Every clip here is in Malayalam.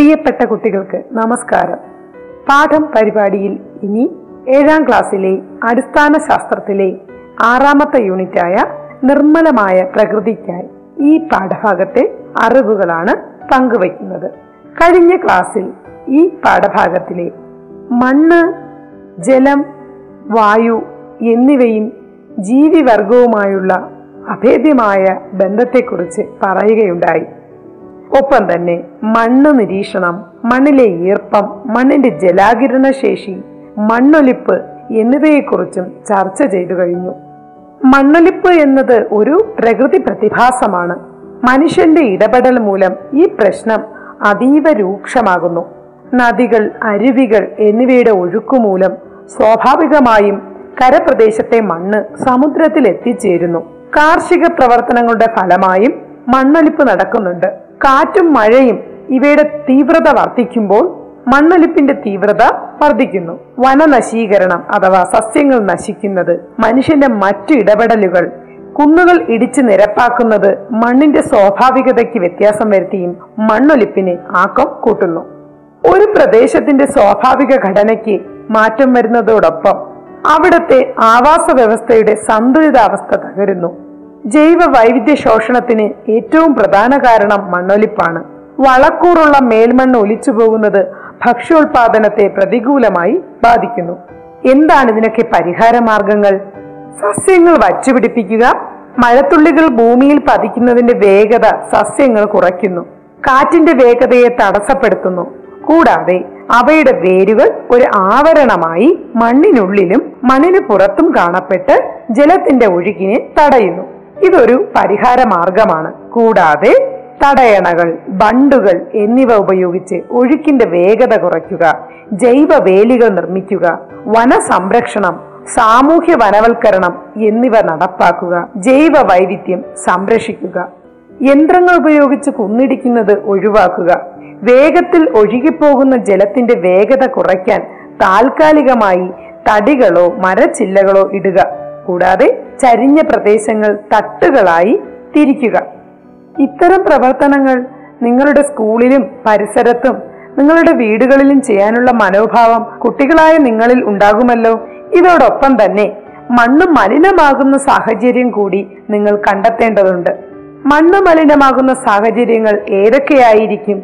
പ്രിയപ്പെട്ട കുട്ടികൾക്ക് നമസ്കാരം. പാഠം പരിപാടിയിൽ ഇനി ഏഴാം ക്ലാസ്സിലെ അടിസ്ഥാന ശാസ്ത്രത്തിലെ ആറാമത്തെ യൂണിറ്റായ നിർമ്മലമായ പ്രകൃതിക്കായി ഈ പാഠഭാഗത്തെ അറിവുകളാണ് പങ്കുവയ്ക്കുന്നത്. കഴിഞ്ഞ ക്ലാസ്സിൽ ഈ പാഠഭാഗത്തിലെ മണ്ണ് ജലം വായു എന്നിവയും ജീവിവർഗവുമായുള്ള അഭേദ്യമായ ബന്ധത്തെക്കുറിച്ച് പറയുകയുണ്ടായി. ഒപ്പം തന്നെ മണ്ണ് നിരീക്ഷണം മണ്ണിലെ ഈർപ്പം മണ്ണിന്റെ ജലാകിരണ ശേഷി മണ്ണൊലിപ്പ് എന്നിവയെക്കുറിച്ചും ചർച്ച ചെയ്തു കഴിഞ്ഞു. മണ്ണൊലിപ്പ് എന്നത് ഒരു പ്രകൃതി പ്രതിഭാസമാണ്. മനുഷ്യന്റെ ഇടപെടൽ മൂലം ഈ പ്രശ്നം അതീവ രൂക്ഷമാകുന്നു. നദികൾ അരുവികൾ എന്നിവയുടെ ഒഴുക്കുമൂലം സ്വാഭാവികമായും കരപ്രദേശത്തെ മണ്ണ് സമുദ്രത്തിൽ എത്തിച്ചേരുന്നു. കാർഷിക പ്രവർത്തനങ്ങളുടെ ഫലമായും മണ്ണൊലിപ്പ് നടക്കുന്നുണ്ട്. കാറ്റും മഴയും ഇവയുടെ തീവ്രത വർദ്ധിക്കുമ്പോൾ മണ്ണൊലിപ്പിന്റെ തീവ്രത വർദ്ധിക്കുന്നു. വനനശീകരണം അഥവാ സസ്യങ്ങൾ നശിക്കുന്നത് മനുഷ്യന്റെ മറ്റു ഇടപെടലുകൾ കുന്നുകൾ ഇടിച്ച് നിരപ്പാക്കുന്നത് മണ്ണിന്റെ സ്വാഭാവികതയ്ക്ക് വ്യത്യാസം വരുത്തിയും മണ്ണൊലിപ്പിന് ആക്കം കൂട്ടുന്നു. ഒരു പ്രദേശത്തിന്റെ സ്വാഭാവിക ഘടനയ്ക്ക് മാറ്റം വരുന്നതോടൊപ്പം അവിടുത്തെ ആവാസ വ്യവസ്ഥയുടെ സന്തുലിതാവസ്ഥ തകരുന്നു. ജൈവ വൈവിധ്യ ശോഷണത്തിന് ഏറ്റവും പ്രധാന കാരണം മണ്ണൊലിപ്പാണ്. വളക്കൂറുള്ള മേൽമണ്ണ് ഒലിച്ചു പോകുന്നത് ഭക്ഷ്യോൽപാദനത്തെ പ്രതികൂലമായി ബാധിക്കുന്നു. എന്താണ് ഇതിനൊക്കെ പരിഹാര മാർഗങ്ങൾ സസ്യങ്ങൾ വച്ചുപിടിപ്പിക്കുക മഴത്തുള്ളികൾ ഭൂമിയിൽ പതിക്കുന്നതിന്റെ വേഗത സസ്യങ്ങൾ കുറയ്ക്കുന്നു കാറ്റിന്റെ വേഗതയെ തടസ്സപ്പെടുത്തുന്നു. കൂടാതെ അവയുടെ വേരുകൾ ഒരു ആവരണമായി മണ്ണിനുള്ളിലും മണ്ണിന് പുറത്തും കാണപ്പെട്ട് ജലത്തിന്റെ ഒഴുകിനെ തടയുന്നു. ഇതൊരു പരിഹാര മാർഗമാണ്. കൂടാതെ തടയണകൾ ബണ്ടുകൾ എന്നിവ ഉപയോഗിച്ച് ഒഴുക്കിന്റെ വേഗത കുറയ്ക്കുക ജൈവ വേലികൾ നിർമ്മിക്കുക വനസംരക്ഷണം സാമൂഹ്യ വനവൽക്കരണം എന്നിവ നടപ്പാക്കുക ജൈവ വൈവിധ്യം സംരക്ഷിക്കുക യന്ത്രങ്ങൾ ഉപയോഗിച്ച് കുന്നിടിക്കുന്നത് ഒഴിവാക്കുക വേഗത്തിൽ ഒഴുകിപ്പോകുന്ന ജലത്തിന്റെ വേഗത കുറയ്ക്കാൻ താൽക്കാലികമായി തടികളോ മരച്ചില്ലകളോ ഇടുക. കൂടാതെ ചരിഞ്ഞ പ്രദേശങ്ങൾ തട്ടുകളായി തിരിക്കുക. ഇത്തരം പ്രവർത്തനങ്ങൾ നിങ്ങളുടെ സ്കൂളിലും പരിസരത്തും നിങ്ങളുടെ വീടുകളിലും ചെയ്യാനുള്ള മനോഭാവം കുട്ടികളായ നിങ്ങളിൽ ഉണ്ടാകുമല്ലോ. ഇതോടൊപ്പം തന്നെ മണ്ണ് മലിനമാകുന്ന സാഹചര്യം കൂടി നിങ്ങൾ കണ്ടെത്തേണ്ടതുണ്ട്. മണ്ണ് മലിനമാകുന്ന സാഹചര്യങ്ങൾ ഏതൊക്കെയായിരിക്കും?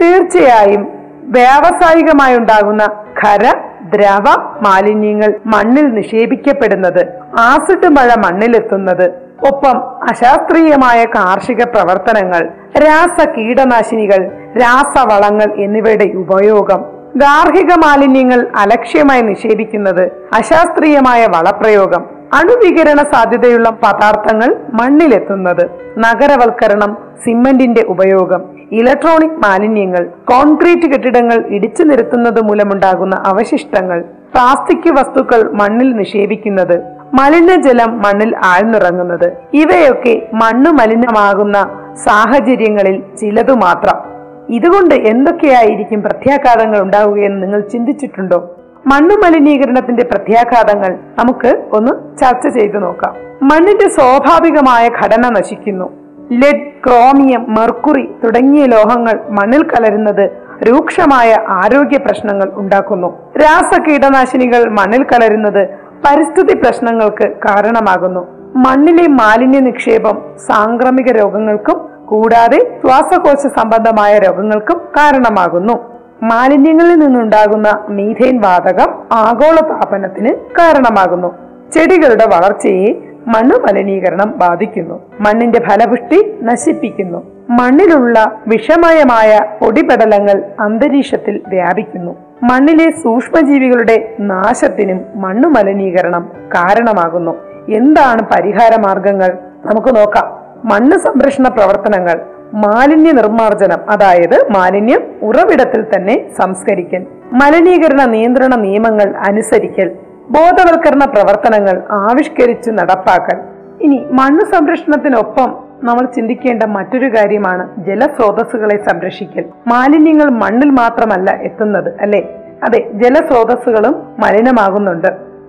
തീർച്ചയായും വ്യാവസായികമായി ഉണ്ടാകുന്ന ഖര ദ്രവ മാലിന്യങ്ങൾ മണ്ണിൽ നിക്ഷേപിക്കപ്പെടുന്നത് ആസിഡ് മഴ മണ്ണിലെത്തുന്നത്. ഒപ്പം അശാസ്ത്രീയമായ കാർഷിക പ്രവർത്തനങ്ങൾ രാസ കീടനാശിനികൾ രാസവളങ്ങൾ എന്നിവയുടെ ഉപയോഗം. ഗാർഹിക മാലിന്യങ്ങൾ അലക്ഷ്യമായി നിഷേധിക്കുന്നത് അശാസ്ത്രീയമായ വളപ്രയോഗം അണുവികരണ സാധ്യതയുള്ള പദാർത്ഥങ്ങൾ മണ്ണിലെത്തുന്നത് നഗരവൽക്കരണം സിമന്റിന്റെ ഉപയോഗം ഇലക്ട്രോണിക് മാലിന്യങ്ങൾ കോൺക്രീറ്റ് കെട്ടിടങ്ങൾ ഇടിച്ചു നിരത്തുന്നത് മൂലമുണ്ടാകുന്ന അവശിഷ്ടങ്ങൾ പ്ലാസ്റ്റിക് വസ്തുക്കൾ മണ്ണിൽ നിക്ഷേപിക്കുന്നത് മലിനജലം മണ്ണിൽ ആഴ്ന്നിറങ്ങുന്നത്. ഇവയൊക്കെ മണ്ണ് മലിനമാകുന്ന സാഹചര്യങ്ങളിൽ ചിലതു മാത്രം. ഇതുകൊണ്ട് എന്തൊക്കെയായിരിക്കും പ്രത്യാഘാതങ്ങൾ ഉണ്ടാവുകയെന്ന് നിങ്ങൾ ചിന്തിച്ചിട്ടുണ്ടോ? മണ്ണ് മലിനീകരണത്തിന്റെ പ്രത്യാഘാതങ്ങൾ നമുക്ക് ഒന്ന് ചർച്ച ചെയ്തു നോക്കാം. മണ്ണിന്റെ സ്വാഭാവികമായ ഘടന നശിക്കുന്നു. ലെഡ് ക്രോമിയം മെർക്കുറി തുടങ്ങിയ ലോഹങ്ങൾ മണ്ണിൽ കലരുന്നത് രൂക്ഷമായ ആരോഗ്യ പ്രശ്നങ്ങൾ ഉണ്ടാക്കുന്നു. രാസ കീടനാശിനികൾ മണ്ണിൽ കലരുന്നത് പരിസ്ഥിതി പ്രശ്നങ്ങൾക്ക് കാരണമാകുന്നു. മണ്ണിലെ മാലിന്യ നിക്ഷേപം സാംക്രമിക രോഗങ്ങൾക്കും കൂടാതെ ശ്വാസകോശ സംബന്ധമായ രോഗങ്ങൾക്കും കാരണമാകുന്നു. മാലിന്യങ്ങളിൽ നിന്നുണ്ടാകുന്ന മീഥേൻ വാതകം ആഗോള താപനത്തിന് കാരണമാകുന്നു. ചെടികളുടെ വളർച്ചയെ മണ്ണ് മലിനീകരണം ബാധിക്കുന്നു. മണ്ണിന്റെ ഫലപുഷ്ടി നശിപ്പിക്കുന്നു. മണ്ണിലുള്ള വിഷമയമായ പൊടിപടലങ്ങൾ അന്തരീക്ഷത്തിൽ വ്യാപിക്കുന്നു. മണ്ണിലെ സൂക്ഷ്മജീവികളുടെ നാശത്തിനും മണ്ണു മലിനീകരണം കാരണമാകുന്നു. എന്താണ് പരിഹാര മാർഗങ്ങൾ നമുക്ക് നോക്കാം. മണ്ണ് സംരക്ഷണ പ്രവർത്തനങ്ങൾ മാലിന്യ നിർമ്മാർജനം അതായത് മാലിന്യം ഉറവിടത്തിൽ തന്നെ സംസ്കരിക്കൽ മലിനീകരണ നിയന്ത്രണ നിയമങ്ങൾ അനുസരിക്കൽ ബോധവൽക്കരണ പ്രവർത്തനങ്ങൾ ആവിഷ്കരിച്ച് നടപ്പാക്കൽ. ഇനി മണ്ണ് സംരക്ഷണത്തിനൊപ്പം നമ്മൾ ചിന്തിക്കേണ്ട മറ്റൊരു കാര്യമാണ് ജലസ്രോതസ്സുകളെ സംരക്ഷിക്കൽ. മാലിന്യങ്ങൾ മണ്ണിൽ മാത്രമല്ല എത്തുന്നത് അല്ലെ? അതെ ജലസ്രോതസ്സുകളും മലിനമാകുന്നുണ്ട്.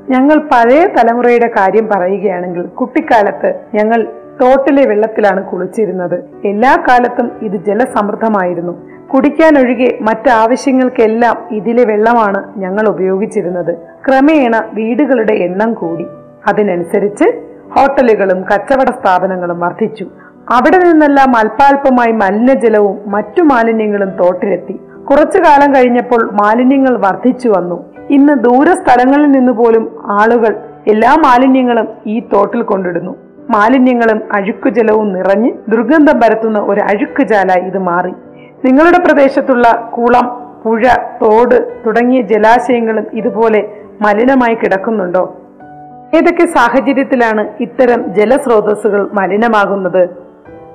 ഞങ്ങൾ പഴയ തലമുറയുടെ കാര്യം പറയുകയാണെങ്കിൽ കുട്ടിക്കാലത്ത് ഞങ്ങൾ തോട്ടിലെ വെള്ളത്തിലാണ് കുളിച്ചിരുന്നത്. എല്ലാ കാലത്തും ഇത് ജലസമൃദ്ധമായിരുന്നു. കുടിക്കാനൊഴികെ മറ്റാവശ്യങ്ങൾക്കെല്ലാം ഇതിലെ വെള്ളമാണ് ഞങ്ങൾ ഉപയോഗിച്ചിരുന്നത്. ക്രമേണ വീടുകളുടെ എണ്ണം കൂടി. അതിനനുസരിച്ച് ഹോട്ടലുകളും കച്ചവട സ്ഥാപനങ്ങളും വർദ്ധിച്ചു. അവിടെ നിന്നെല്ലാം അല്പാൽപമായി മലിനജലവും മറ്റു മാലിന്യങ്ങളും തോട്ടിലെത്തി. കുറച്ചു കാലം കഴിഞ്ഞപ്പോൾ മാലിന്യങ്ങൾ വർദ്ധിച്ചു വന്നു. ഇന്ന് ദൂര സ്ഥലങ്ങളിൽ നിന്ന് പോലും ആളുകൾ എല്ലാ മാലിന്യങ്ങളും ഈ തോട്ടിൽ കൊണ്ടിടുന്നു. മാലിന്യങ്ങളും അഴുക്കുജലവും നിറഞ്ഞ് ദുർഗന്ധം പരത്തുന്ന ഒരു അഴുക്കുജാലായി ഇത് മാറി. നിങ്ങളുടെ പ്രദേശത്തുള്ള കുളം പുഴ തോട് തുടങ്ങിയ ജലാശയങ്ങളും ഇതുപോലെ മലിനമായി കിടക്കുന്നുണ്ടോ? ഏതൊക്കെ സാഹചര്യത്തിലാണ് ഇത്തരം ജലസ്രോതസ്സുകൾ മലിനമാകുന്നത്?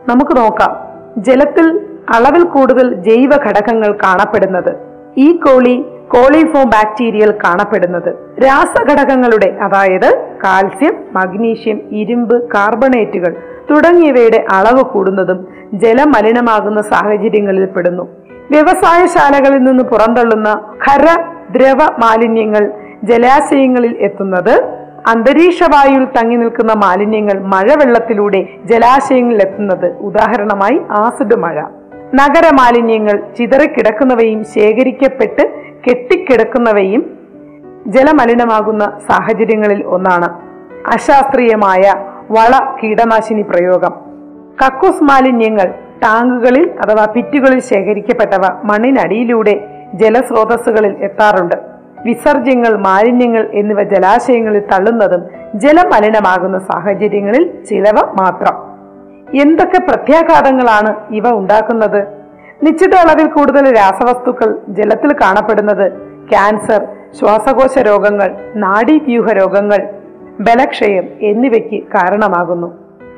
നമുക്ക് നോക്കാം. ജലത്തിൽ അളവിൽ കൂടുതൽ ജൈവ ഘടകങ്ങൾ കാണപ്പെടുന്നത്. ഈ കോളി കോളിഫോം ബാക്ടീരിയൽ കാണപ്പെടുന്നത്. രാസഘടകങ്ങളുടെ അതായത് കാൽസ്യം മഗ്നീഷ്യം ഇരുമ്പ് കാർബണേറ്റുകൾ തുടങ്ങിയവയുടെ അളവ് കൂടുന്നതും ജലം മലിനമാകുന്ന സാഹചര്യങ്ങളിൽ പെടുന്നു. വ്യവസായശാലകളിൽ നിന്ന് പുറന്തള്ളുന്ന ഖര ദ്രവ മാലിന്യങ്ങൾ ജലാശയങ്ങളിൽ എത്തുന്നത് അന്തരീക്ഷവായുവിൽ തങ്ങി നിൽക്കുന്ന മാലിന്യങ്ങൾ മഴവെള്ളത്തിലൂടെ ജലാശയങ്ങളിൽ എത്തുന്നത് ഉദാഹരണമായി ആസിഡ് മഴ. നഗര മാലിന്യങ്ങൾ ചിതറിക്കിടക്കുന്നവയും ശേഖരിക്കപ്പെട്ട് കെട്ടിക്കിടക്കുന്നവയും ജലമലിനമാകുന്ന സാഹചര്യങ്ങളിൽ ഒന്നാണ്. അശാസ്ത്രീയമായ വള കീടനാശിനി പ്രയോഗം. കക്കൂസ് മാലിന്യങ്ങൾ ടാങ്കുകളിൽ അഥവാ പിറ്റുകളിൽ ശേഖരിക്കപ്പെട്ടവ മണ്ണിനടിയിലൂടെ ജലസ്രോതസ്സുകളിൽ എത്താറുണ്ട്. വിസർജ്യങ്ങൾ മാലിന്യങ്ങൾ എന്നിവ ജലാശയങ്ങളിൽ തള്ളുന്നതും ജലമലിനമാകുന്ന സാഹചര്യങ്ങളിൽ ചിലവ മാത്രം. എന്തൊക്കെ പ്രത്യാഘാതങ്ങളാണ് ഇവ ഉണ്ടാക്കുന്നത്? നിശ്ചിത അളവിൽ കൂടുതൽ രാസവസ്തുക്കൾ ജലത്തിൽ കാണപ്പെടുന്നത് ക്യാൻസർ ശ്വാസകോശ രോഗങ്ങൾ നാഡീവ്യൂഹ രോഗങ്ങൾ ബലക്ഷയം എന്നിവയ്ക്ക് കാരണമാകുന്നു.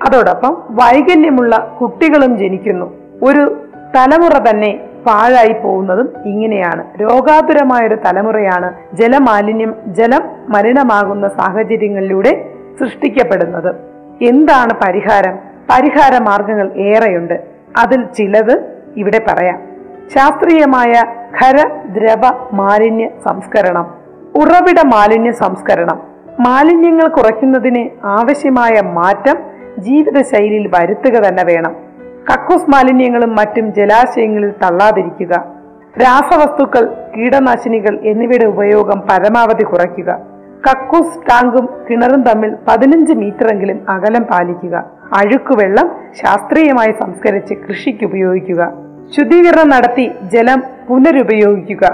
അതോടൊപ്പം വൈകല്യമുള്ള കുട്ടികളും ജനിക്കുന്നു. ഒരു തലമുറ തന്നെ പാഴായി പോകുന്നതും ഇങ്ങനെയാണ്. രോഗാതുരമായ ഒരു തലമുറയാണ് ജലമാലിന്യം ജലം മലിനമാകുന്ന സാഹചര്യങ്ങളിലൂടെ സൃഷ്ടിക്കപ്പെടുന്നത്. എന്താണ് പരിഹാരം? പരിഹാര മാർഗങ്ങൾ ഏറെയുണ്ട്. അതിൽ ചിലത് ഇവിടെ പറയാം. ശാസ്ത്രീയമായ ഖര ദ്രവ മാലിന്യ സംസ്കരണം. ഉറവിട മാലിന്യ സംസ്കരണം. മാലിന്യങ്ങൾ കുറയ്ക്കുന്നതിന് ആവശ്യമായ മാറ്റം ജീവിതശൈലിയിൽ വരുത്തുക തന്നെ വേണം. കക്കൂസ് മാലിന്യങ്ങളും മറ്റും ജലാശയങ്ങളിൽ തള്ളാതിരിക്കുക. രാസവസ്തുക്കൾ കീടനാശിനികൾ എന്നിവയുടെ ഉപയോഗം പരമാവധി കുറയ്ക്കുക. കക്കൂസ് ടാങ്കും കിണറും തമ്മിൽ പതിനഞ്ച് മീറ്ററെങ്കിലും അകലം പാലിക്കുക. അഴുക്കുവെള്ളം ശാസ്ത്രീയമായി സംസ്കരിച്ച് കൃഷിക്ക് ഉപയോഗിക്കുക. ശുദ്ധീകരണം നടത്തി ജലം പുനരുപയോഗിക്കുക.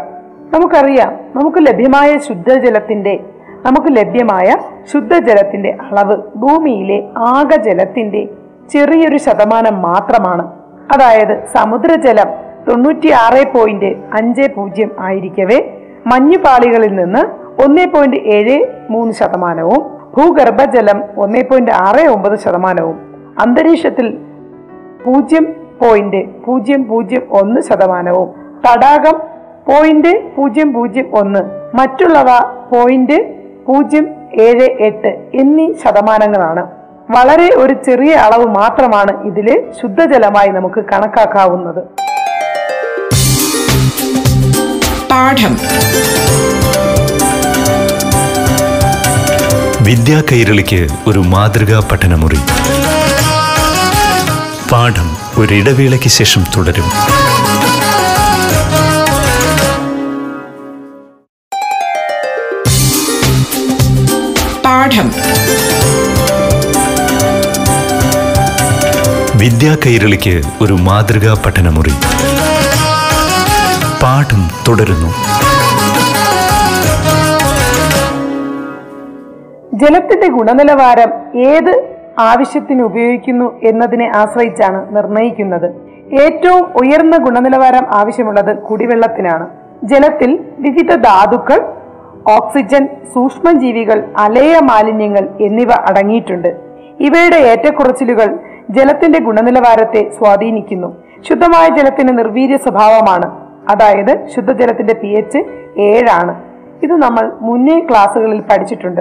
നമുക്കറിയാം നമുക്ക് ലഭ്യമായ ശുദ്ധജലത്തിന്റെ നമുക്ക് ലഭ്യമായ ശുദ്ധജലത്തിന്റെ അളവ് ഭൂമിയിലെ ആകെ ജലത്തിന്റെ ചെറിയൊരു ശതമാനം മാത്രമാണ്. അതായത് സമുദ്രജലം തൊണ്ണൂറ്റി ആറ് പോയിന്റ് അഞ്ച് പൂജ്യം ആയിരിക്കവേ. മഞ്ഞുപാളികളിൽ നിന്ന് ഒന്നേ പോയിന്റ് ഏഴ് മൂന്ന് ശതമാനവും ഭൂഗർഭജലം ഒന്നേ പോയിന്റ് ആറ് ഒമ്പത് ശതമാനവും അന്തരീക്ഷത്തിൽ പൂജ്യം പോയിന്റ് പൂജ്യം പൂജ്യം ഒന്ന് ശതമാനവും തടാകം പോയിന്റ് പൂജ്യം പൂജ്യം ഒന്ന് മറ്റുള്ളവ പോയിന്റ് പൂജ്യം ഏഴ് എട്ട് എന്നീ ശതമാനങ്ങളാണ്. വളരെ ഒരു ചെറിയ അളവ് മാത്രമാണ് ഇതിൽ ശുദ്ധജലമായി നമുക്ക് കണക്കാക്കാവുന്നത്. പാഠം. വിദ്യാ കൈരളിക്ക് ഒരു മാതൃകാ പഠനമുറി. പാഠം ഒരിടവേളയ്ക്ക് ശേഷം തുടരും. പാഠം. വിദ്യാ കൈരളിക്ക് ഒരു മാതൃകാ പഠനമുറി. പാഠം തുടരുന്നു. ജലത്തിന്റെ ഗുണനിലവാരം ഏത് ആവശ്യത്തിന് ഉപയോഗിക്കുന്നു എന്നതിനെ ആശ്രയിച്ചാണ് നിർണയിക്കുന്നത്. ഏറ്റവും ഉയർന്ന ഗുണനിലവാരം ആവശ്യമുള്ളത് കുടിവെള്ളത്തിനാണ്. ജലത്തിൽ വിവിധ ധാതുക്കൾ ഓക്സിജൻ സൂക്ഷ്മജീവികൾ അലേയ മാലിന്യങ്ങൾ എന്നിവ അടങ്ങിയിട്ടുണ്ട്. ഇവയുടെ ഏറ്റക്കുറച്ചിലുകൾ ജലത്തിന്റെ ഗുണനിലവാരത്തെ സ്വാധീനിക്കുന്നു. ശുദ്ധമായ ജലത്തിന് നിർവീര്യ സ്വഭാവമാണ്. അതായത് ശുദ്ധജലത്തിന്റെ പി എച്ച് ഏഴാണ്. ഇത് നമ്മൾ മുന്നേ ക്ലാസ്സുകളിൽ പഠിച്ചിട്ടുണ്ട്.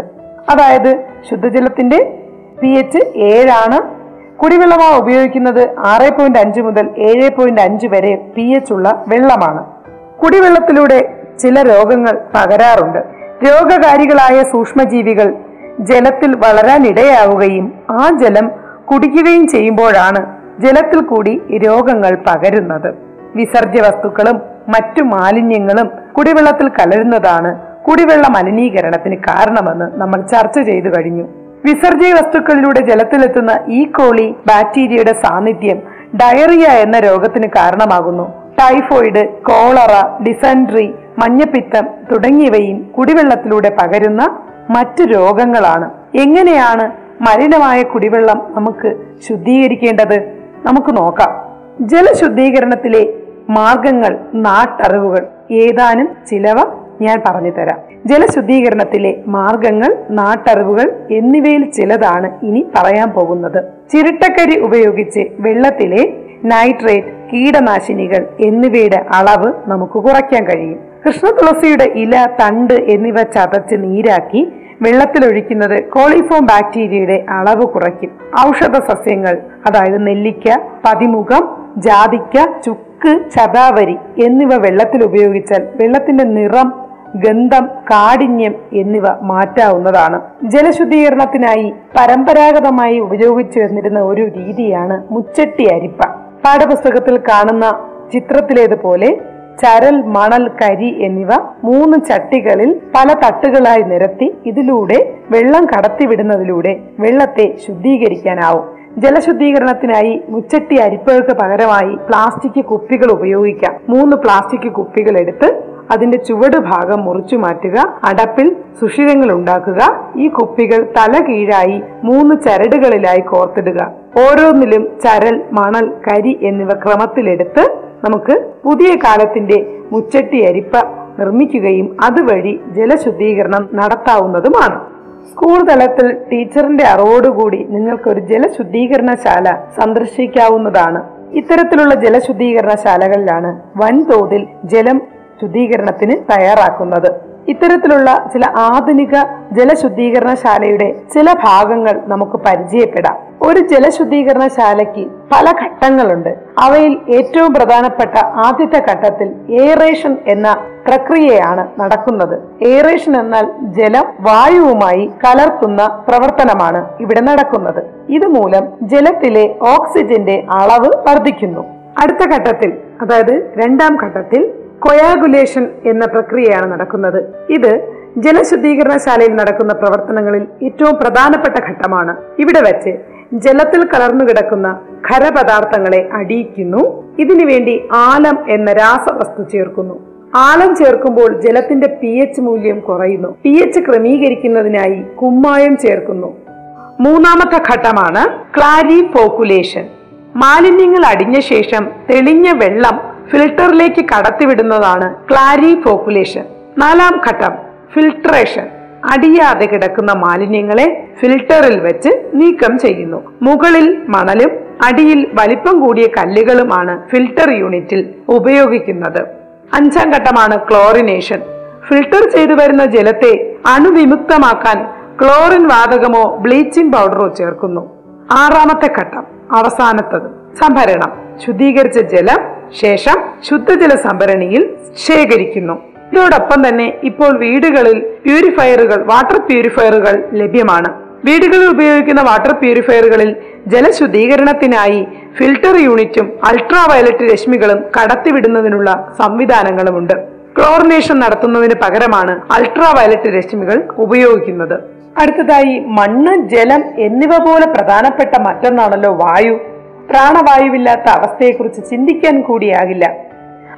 അതായത് ശുദ്ധജലത്തിന്റെ പി എച്ച് ഏഴാണ്. കുടിവെള്ളമായി ഉപയോഗിക്കുന്നത് ആറ് പോയിന്റ് അഞ്ച് മുതൽ ഏഴ് പോയിന്റ് അഞ്ച് വരെ പി എച്ച് ഉള്ള വെള്ളമാണ്. കുടിവെള്ളത്തിലൂടെ ചില രോഗങ്ങൾ പകരാറുണ്ട് രോഗകാരികളായ സൂക്ഷ്മജീവികൾ ജലത്തിൽ വളരാനിടയാവുകയും ആ ജലം കുടിക്കുകയും ചെയ്യുമ്പോഴാണ് ജലത്തിൽ കൂടി രോഗങ്ങൾ പകരുന്നത്. വിസർജ്യ വസ്തുക്കളും മറ്റു മാലിന്യങ്ങളും കുടിവെള്ളത്തിൽ കലരുന്നതാണ് കുടിവെള്ള മലിനീകരണത്തിന് കാരണമെന്ന് നമ്മൾ ചർച്ച ചെയ്തു കഴിഞ്ഞു. വിസർജ്യ വസ്തുക്കളിലൂടെ ജലത്തിലെത്തുന്ന ഈ കോളി ബാക്ടീരിയയുടെ സാന്നിധ്യം ഡയറിയ എന്ന രോഗത്തിന് കാരണമാകുന്നു. ടൈഫോയിഡ് കോളറ ഡിസൻട്രി മഞ്ഞപ്പിത്തം തുടങ്ങിയവയും കുടിവെള്ളത്തിലൂടെ പകരുന്ന മറ്റു രോഗങ്ങളാണ്. എങ്ങനെയാണ് മലിനമായ കുടിവെള്ളം നമുക്ക് ശുദ്ധീകരിക്കേണ്ടത് നമുക്ക് നോക്കാം. ജലശുദ്ധീകരണത്തിലെ മാർഗങ്ങൾ നാട്ടറിവുകൾ ഏതാനും ചിലവ ഞാൻ പറഞ്ഞു തരാം ജലശുദ്ധീകരണത്തിലെ മാർഗങ്ങൾ നാട്ടറിവുകൾ എന്നിവയിൽ ചിലതാണ് ഇനി പറയാൻ പോകുന്നത്. ചിരട്ടക്കരി ഉപയോഗിച്ച് വെള്ളത്തിലെ നൈട്രേറ്റ് കീടനാശിനികൾ എന്നിവയുടെ അളവ് നമുക്ക് കുറയ്ക്കാൻ കഴിയും. കൃഷ്ണതുളസിയുടെ ഇല തണ്ട് എന്നിവ ചതച്ച് നീരാക്കി വെള്ളത്തിലൊഴിക്കുന്നത് കോളിഫോം ബാക്ടീരിയയുടെ അളവ് കുറയ്ക്കും. ഔഷധ സസ്യങ്ങൾ അതായത് നെല്ലിക്ക പതിമുഖം ജാതിക്ക ചുക്ക് ശതാവരി എന്നിവ വെള്ളത്തിൽ ഉപയോഗിച്ചാൽ വെള്ളത്തിന്റെ നിറം ഗന്ധം കാഠിന്യം എന്നിവ മാറ്റാവുന്നതാണ്. ജലശുദ്ധീകരണത്തിനായി പരമ്പരാഗതമായി ഉപയോഗിച്ചു വന്നിരുന്ന ഒരു രീതിയാണ് മുച്ചട്ടി അരിപ്പ. പാഠപുസ്തകത്തിൽ കാണുന്ന ചിത്രത്തിലേതുപോലെ ചരൽ മണൽ കരി എന്നിവ മൂന്ന് ചട്ടികളിൽ പല തട്ടുകളായി നിരത്തി ഇതിലൂടെ വെള്ളം കടത്തിവിടുന്നതിലൂടെ വെള്ളത്തെ ശുദ്ധീകരിക്കാനാവും. ജലശുദ്ധീകരണത്തിനായി മുച്ചട്ടി അരിപ്പകൾക്ക് പകരമായി പ്ലാസ്റ്റിക് കുപ്പികൾ ഉപയോഗിക്കാം. മൂന്ന് പ്ലാസ്റ്റിക് കുപ്പികൾ എടുത്ത് അതിന്റെ ചുവട് ഭാഗം മുറിച്ചു മാറ്റുക അടപ്പിൽ സുഷിരങ്ങൾ ഉണ്ടാക്കുക ഈ കുപ്പികൾ തല കീഴായി മൂന്ന് ചരടുകളിലായി കോർത്തിടുക. ഓരോന്നിലും ചരൽ മണൽ കരി എന്നിവ ക്രമത്തിലെടുത്ത് നമുക്ക് പുതിയ കാലത്തിന്റെ മുച്ചട്ടി അരിപ്പ നിർമ്മിക്കുകയും അതുവഴി ജലശുദ്ധീകരണം നടത്താവുന്നതുമാണ്. സ്കൂൾ തലത്തിൽ ടീച്ചറിന്റെ അറിവോടുകൂടി നിങ്ങൾക്കൊരു ജലശുദ്ധീകരണശാല സന്ദർശിക്കാവുന്നതാണ്. ഇത്തരത്തിലുള്ള ജലശുദ്ധീകരണശാലകളിലാണ് വൻതോതിൽ ജലം ശുദ്ധീകരണത്തിന് തയ്യാറാക്കുന്നത്. ഇത്തരത്തിലുള്ള ചില ആധുനിക ജലശുദ്ധീകരണശാലയുടെ ചില ഭാഗങ്ങൾ നമുക്ക് പരിചയപ്പെടാം. ഒരു ജലശുദ്ധീകരണശാലയ്ക്ക് പല ഘട്ടങ്ങളുണ്ട്. അവയിൽ ഏറ്റവും പ്രധാനപ്പെട്ട ആദ്യത്തെ ഘട്ടത്തിൽ എയറേഷൻ എന്ന പ്രക്രിയയാണ് നടക്കുന്നത്. എയറേഷൻ എന്നാൽ ജലം വായുവുമായി കലർത്തുന്ന പ്രവർത്തനമാണ് ഇവിടെ നടക്കുന്നത്. ഇതുമൂലം ജലത്തിലെ ഓക്സിജന്റെ അളവ് വർദ്ധിക്കുന്നു. അടുത്ത ഘട്ടത്തിൽ അതായത് രണ്ടാം ഘട്ടത്തിൽ കൊയാഗുലേഷൻ എന്ന പ്രക്രിയയാണ് നടക്കുന്നത്. ഇത് ജലശുദ്ധീകരണശാലയിൽ നടക്കുന്ന പ്രവർത്തനങ്ങളിൽ ഏറ്റവും പ്രധാനപ്പെട്ട ഘട്ടമാണ്. ഇവിടെ വെച്ച് ജലത്തിൽ കലർന്നു കിടക്കുന്ന ഖരപദാർത്ഥങ്ങളെ അടിയിക്കുന്നു. ഇതിനു വേണ്ടി ആലം എന്ന രാസവസ്തു ചേർക്കുന്നു. ആലം ചേർക്കുമ്പോൾ ജലത്തിന്റെ പി എച്ച് മൂല്യം കുറയുന്നു. പി എച്ച് ക്രമീകരിക്കുന്നതിനായി കുമ്മായം ചേർക്കുന്നു. മൂന്നാമത്തെ ഘട്ടമാണ് ക്ലാരി പോക്കുലേഷൻ മാലിന്യങ്ങൾ അടിഞ്ഞ ശേഷം തെളിഞ്ഞ വെള്ളം ഫിൽട്ടറിലേക്ക് കടത്തിവിടുന്നതാണ് ക്ലാരി ഫോക്കുലേഷൻ നാലാം ഘട്ടം ഫിൽട്രേഷൻ. അടിയാതെ കിടക്കുന്ന മാലിന്യങ്ങളെ ഫിൽട്ടറിൽ വെച്ച് നീക്കം ചെയ്യുന്നു. മുകളിൽ മണലും അടിയിൽ വലിപ്പം കൂടിയ കല്ലുകളുമാണ് ഫിൽട്ടർ യൂണിറ്റിൽ ഉപയോഗിക്കുന്നത്. അഞ്ചാം ഘട്ടമാണ് ക്ലോറിനേഷൻ. ഫിൽട്ടർ ചെയ്തു വരുന്ന ജലത്തെ അണുവിമുക്തമാക്കാൻ ക്ലോറിൻ വാതകമോ ബ്ലീച്ചിങ് പൗഡറോ ചേർക്കുന്നു. ആറാമത്തെ ഘട്ടം അവസാനത്തത് സംഭരണം. ശുദ്ധീകരിച്ച ജലം ശേഷം ശുദ്ധജല സംഭരണിയിൽ ശേഖരിക്കുന്നു. ഇതോടൊപ്പം തന്നെ ഇപ്പോൾ വീടുകളിൽ പ്യൂരിഫയറുകൾ വാട്ടർ പ്യൂരിഫയറുകൾ ലഭ്യമാണ്. വീടുകളിൽ ഉപയോഗിക്കുന്ന വാട്ടർ പ്യൂരിഫയറുകളിൽ ജലശുദ്ധീകരണത്തിനായി ഫിൽട്ടർ യൂണിറ്റും അൾട്രാ വയലറ്റ് രശ്മികളും കടത്തിവിടുന്നതിനുള്ള സംവിധാനങ്ങളുമുണ്ട്. ക്ലോറിനേഷൻ നടത്തുന്നതിന് പകരമാണ് അൾട്രാ വയലറ്റ് രശ്മികൾ ഉപയോഗിക്കുന്നത്. അടുത്തതായി മണ്ണ് ജലം എന്നിവ പോലെ പ്രധാനപ്പെട്ട മറ്റൊന്നാണല്ലോ വായു. പ്രാണവായുവില്ലാത്ത അവസ്ഥയെക്കുറിച്ച് ചിന്തിക്കാൻ കൂടിയാകില്ല.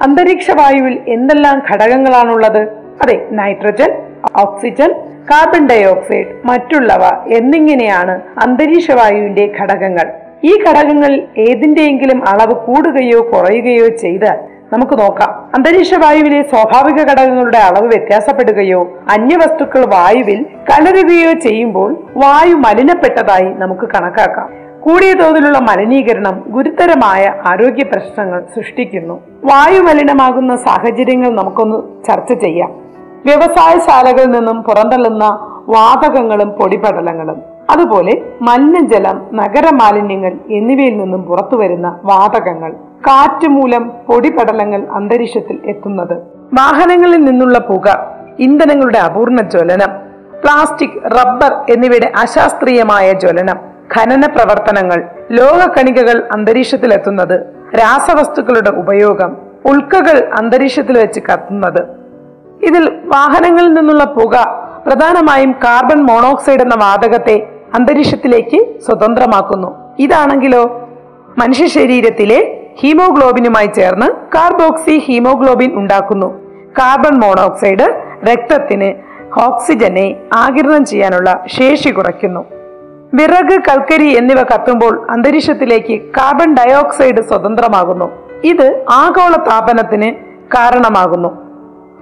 അന്തരീക്ഷ വായുവിൽ എന്തെല്ലാം ഘടകങ്ങളാണുള്ളത്? അതെ nitrogen oxygen carbon dioxide മറ്റുള്ളവ എന്നിങ്ങനെയാണ് അന്തരീക്ഷ വായുവിന്റെ ഘടകങ്ങൾ. ഈ ഘടകങ്ങളിൽ ഏതിന്റെയെങ്കിലും അളവ് കൂടുകയോ കുറയുകയോ ചെയ്താൽ നമുക്ക് നോക്കാം. അന്തരീക്ഷ വായുവിലെ സ്വാഭാവിക ഘടകങ്ങളുടെ അളവ് വ്യത്യാസപ്പെടുകയോ അന്യവസ്തുക്കൾ വായുവിൽ കലരുകയോ ചെയ്യുമ്പോൾ വായു മലിനപ്പെട്ടതായി നമുക്ക് കണക്കാക്കാം. കൂടിയ തോതിലുള്ള മലിനീകരണം ഗുരുതരമായ ആരോഗ്യ പ്രശ്നങ്ങൾ സൃഷ്ടിക്കുന്നു. വായു മലിനമാകുന്ന സാഹചര്യങ്ങൾ നമുക്കൊന്ന് ചർച്ച ചെയ്യാം. വ്യവസായശാലകളിൽ നിന്നും പുറന്തള്ളുന്ന വാതകങ്ങളും പൊടിപടലങ്ങളും അതുപോലെ മലിനജലം നഗരമാലിന്യങ്ങൾ എന്നിവയിൽ നിന്നും പുറത്തുവരുന്ന വാതകങ്ങൾ കാറ്റ് മൂലം പൊടിപടലങ്ങൾ അന്തരീക്ഷത്തിൽ എത്തുന്നത് വാഹനങ്ങളിൽ നിന്നുള്ള പുക ഇന്ധനങ്ങളുടെ അപൂർണ ജ്വലനം പ്ലാസ്റ്റിക് റബ്ബർ എന്നിവയുടെ അശാസ്ത്രീയമായ ജ്വലനം ഖനന പ്രവർത്തനങ്ങൾ അന്തരീക്ഷത്തിൽ അന്തരീക്ഷത്തിലെത്തുന്നത് രാസവസ്തുക്കളുടെ ഉപയോഗം ഉൾക്കകൾ അന്തരീക്ഷത്തിൽ വെച്ച് കത്തുന്നത്. ഇതിൽ വാഹനങ്ങളിൽ നിന്നുള്ള പുക പ്രധാനമായും കാർബൺ മോണോക്സൈഡ് എന്ന വാതകത്തെ അന്തരീക്ഷത്തിലേക്ക് സ്വതന്ത്രമാക്കുന്നു. ഇതാണെങ്കിലോ? മനുഷ്യ ശരീരത്തിലെ ഹീമോഗ്ലോബിനുമായി ചേർന്ന് കാർബോക്സി ഹീമോഗ്ലോബിൻ ഉണ്ടാക്കുന്നു. കാർബൺ മോണോക്സൈഡ് രക്തത്തിന് ഓക്സിജനെ ആകിരണം ചെയ്യാനുള്ള ശേഷി കുറയ്ക്കുന്നു. വിറക് കൽക്കരി എന്നിവ കത്തുമ്പോൾ അന്തരീക്ഷത്തിലേക്ക് കാർബൺ ഡയോക്സൈഡ് സ്വതന്ത്രമാകുന്നു. ഇത് ആഗോള താപനത്തിന് കാരണമാകുന്നു.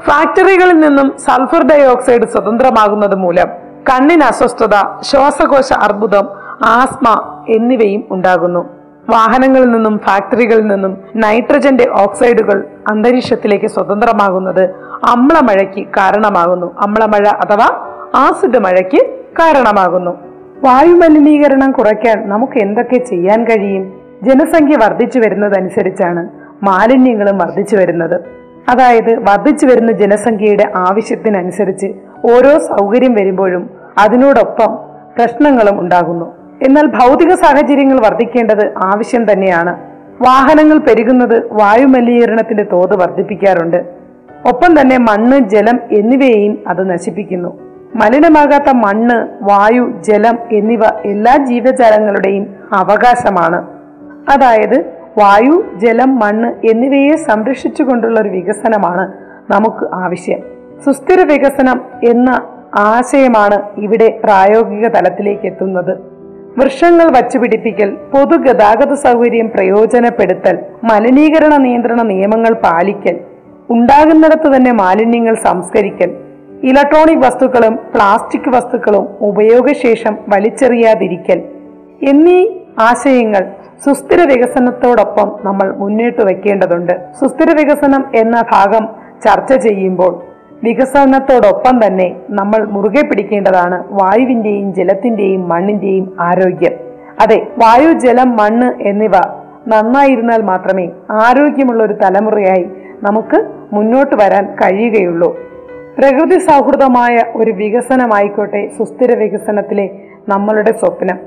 ഫാക്ടറികളിൽ നിന്നും സൾഫർ ഡയോക്സൈഡ് സ്വതന്ത്രമാകുന്നത് മൂലം കണ്ണിന് അസ്വസ്ഥത ശ്വാസകോശ അർബുദം ആസ്മ എന്നിവയും ഉണ്ടാകുന്നു. വാഹനങ്ങളിൽ നിന്നും ഫാക്ടറികളിൽ നിന്നും നൈട്രജന്റെ ഓക്സൈഡുകൾ അന്തരീക്ഷത്തിലേക്ക് സ്വതന്ത്രമാകുന്നത് അമ്ലമഴയ്ക്ക് കാരണമാകുന്നു. അമ്ലമഴ അഥവാ ആസിഡ് മഴയ്ക്ക് കാരണമാകുന്നു. വായു മലിനീകരണം കുറയ്ക്കാൻ നമുക്ക് എന്തൊക്കെ ചെയ്യാൻ കഴിയും? ജനസംഖ്യ വർദ്ധിച്ചു വരുന്നതനുസരിച്ചാണ് മാലിന്യങ്ങളും വർദ്ധിച്ചു വരുന്നത്. അതായത് വർദ്ധിച്ചു വരുന്ന ജനസംഖ്യയുടെ ആവശ്യത്തിനനുസരിച്ച് ഓരോ സൗകര്യം വരുമ്പോഴും അതിനോടൊപ്പം പ്രശ്നങ്ങളും ഉണ്ടാകുന്നു. എന്നാൽ ഭൗതിക സാഹചര്യങ്ങൾ വർദ്ധിക്കേണ്ടത് ആവശ്യം തന്നെയാണ്. വാഹനങ്ങൾ പെരുകുന്നത് വായു മലിനീകരണത്തിന്റെ തോത് വർദ്ധിപ്പിക്കാറുണ്ട്. ഒപ്പം തന്നെ മണ്ണ് ജലം എന്നിവയെയും അത് നശിപ്പിക്കുന്നു. മലിനമാകാത്ത മണ്ണ് വായു ജലം എന്നിവ എല്ലാ ജീവജാലങ്ങളുടെയും അവകാശമാണ്. അതായത് വായു ജലം മണ്ണ് എന്നിവയെ സംരക്ഷിച്ചുകൊണ്ടുള്ള ഒരു വികസനമാണ് നമുക്ക് ആവശ്യം. സുസ്ഥിര വികസനം എന്ന ആശയമാണ് ഇവിടെ പ്രായോഗിക തലത്തിലേക്ക് എത്തുന്നത്. വൃക്ഷങ്ങൾ വച്ചുപിടിപ്പിക്കൽ പൊതുഗതാഗത സൗകര്യം പ്രയോജനപ്പെടുത്തൽ മലിനീകരണ നിയന്ത്രണ നിയമങ്ങൾ പാലിക്കൽ ഉണ്ടാകുന്നിടത്ത് തന്നെ മാലിന്യങ്ങൾ സംസ്കരിക്കൽ ഇലക്ട്രോണിക് വസ്തുക്കളും പ്ലാസ്റ്റിക് വസ്തുക്കളും ഉപയോഗശേഷം വലിച്ചെറിയാതിരിക്കൽ എന്നീ ആശയങ്ങൾ സുസ്ഥിര വികസനത്തോടൊപ്പം നമ്മൾ മുന്നോട്ട് വെക്കേണ്ടതുണ്ട് സുസ്ഥിര വികസനം എന്ന ഭാഗം ചർച്ച ചെയ്യുമ്പോൾ വികസനത്തോടൊപ്പം തന്നെ നമ്മൾ മുറുകെ പിടിക്കേണ്ടതാണ് വായുവിന്റെയും ജലത്തിന്റെയും മണ്ണിന്റെയും ആരോഗ്യം. അതെ വായു ജലം മണ്ണ് എന്നിവ നന്നായിരുന്നാൽ മാത്രമേ ആരോഗ്യമുള്ള ഒരു തലമുറയായി നമുക്ക് മുന്നോട്ട് വരാൻ കഴിയുകയുള്ളൂ. പ്രകൃതി സൗഹൃദമായ ഒരു വികസനമായിക്കോട്ടെ സുസ്ഥിര വികസനത്തിലെ നമ്മളുടെ സ്വപ്നം.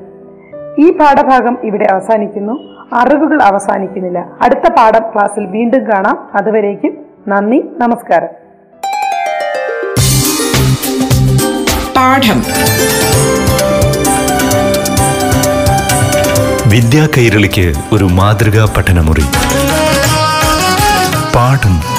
ഈ പാഠഭാഗം ഇവിടെ അവസാനിക്കുന്നു. അറിവുകൾ അവസാനിക്കുന്നില്ല. അടുത്ത പാഠം ക്ലാസ്സിൽ വീണ്ടും കാണാം. അതുവരേക്കും നന്ദി നമസ്കാരം. പാഠം. വിദ്യാ കൈരളിക്ക് ഒരു മാതൃകാ പഠനമുറി. പാഠം.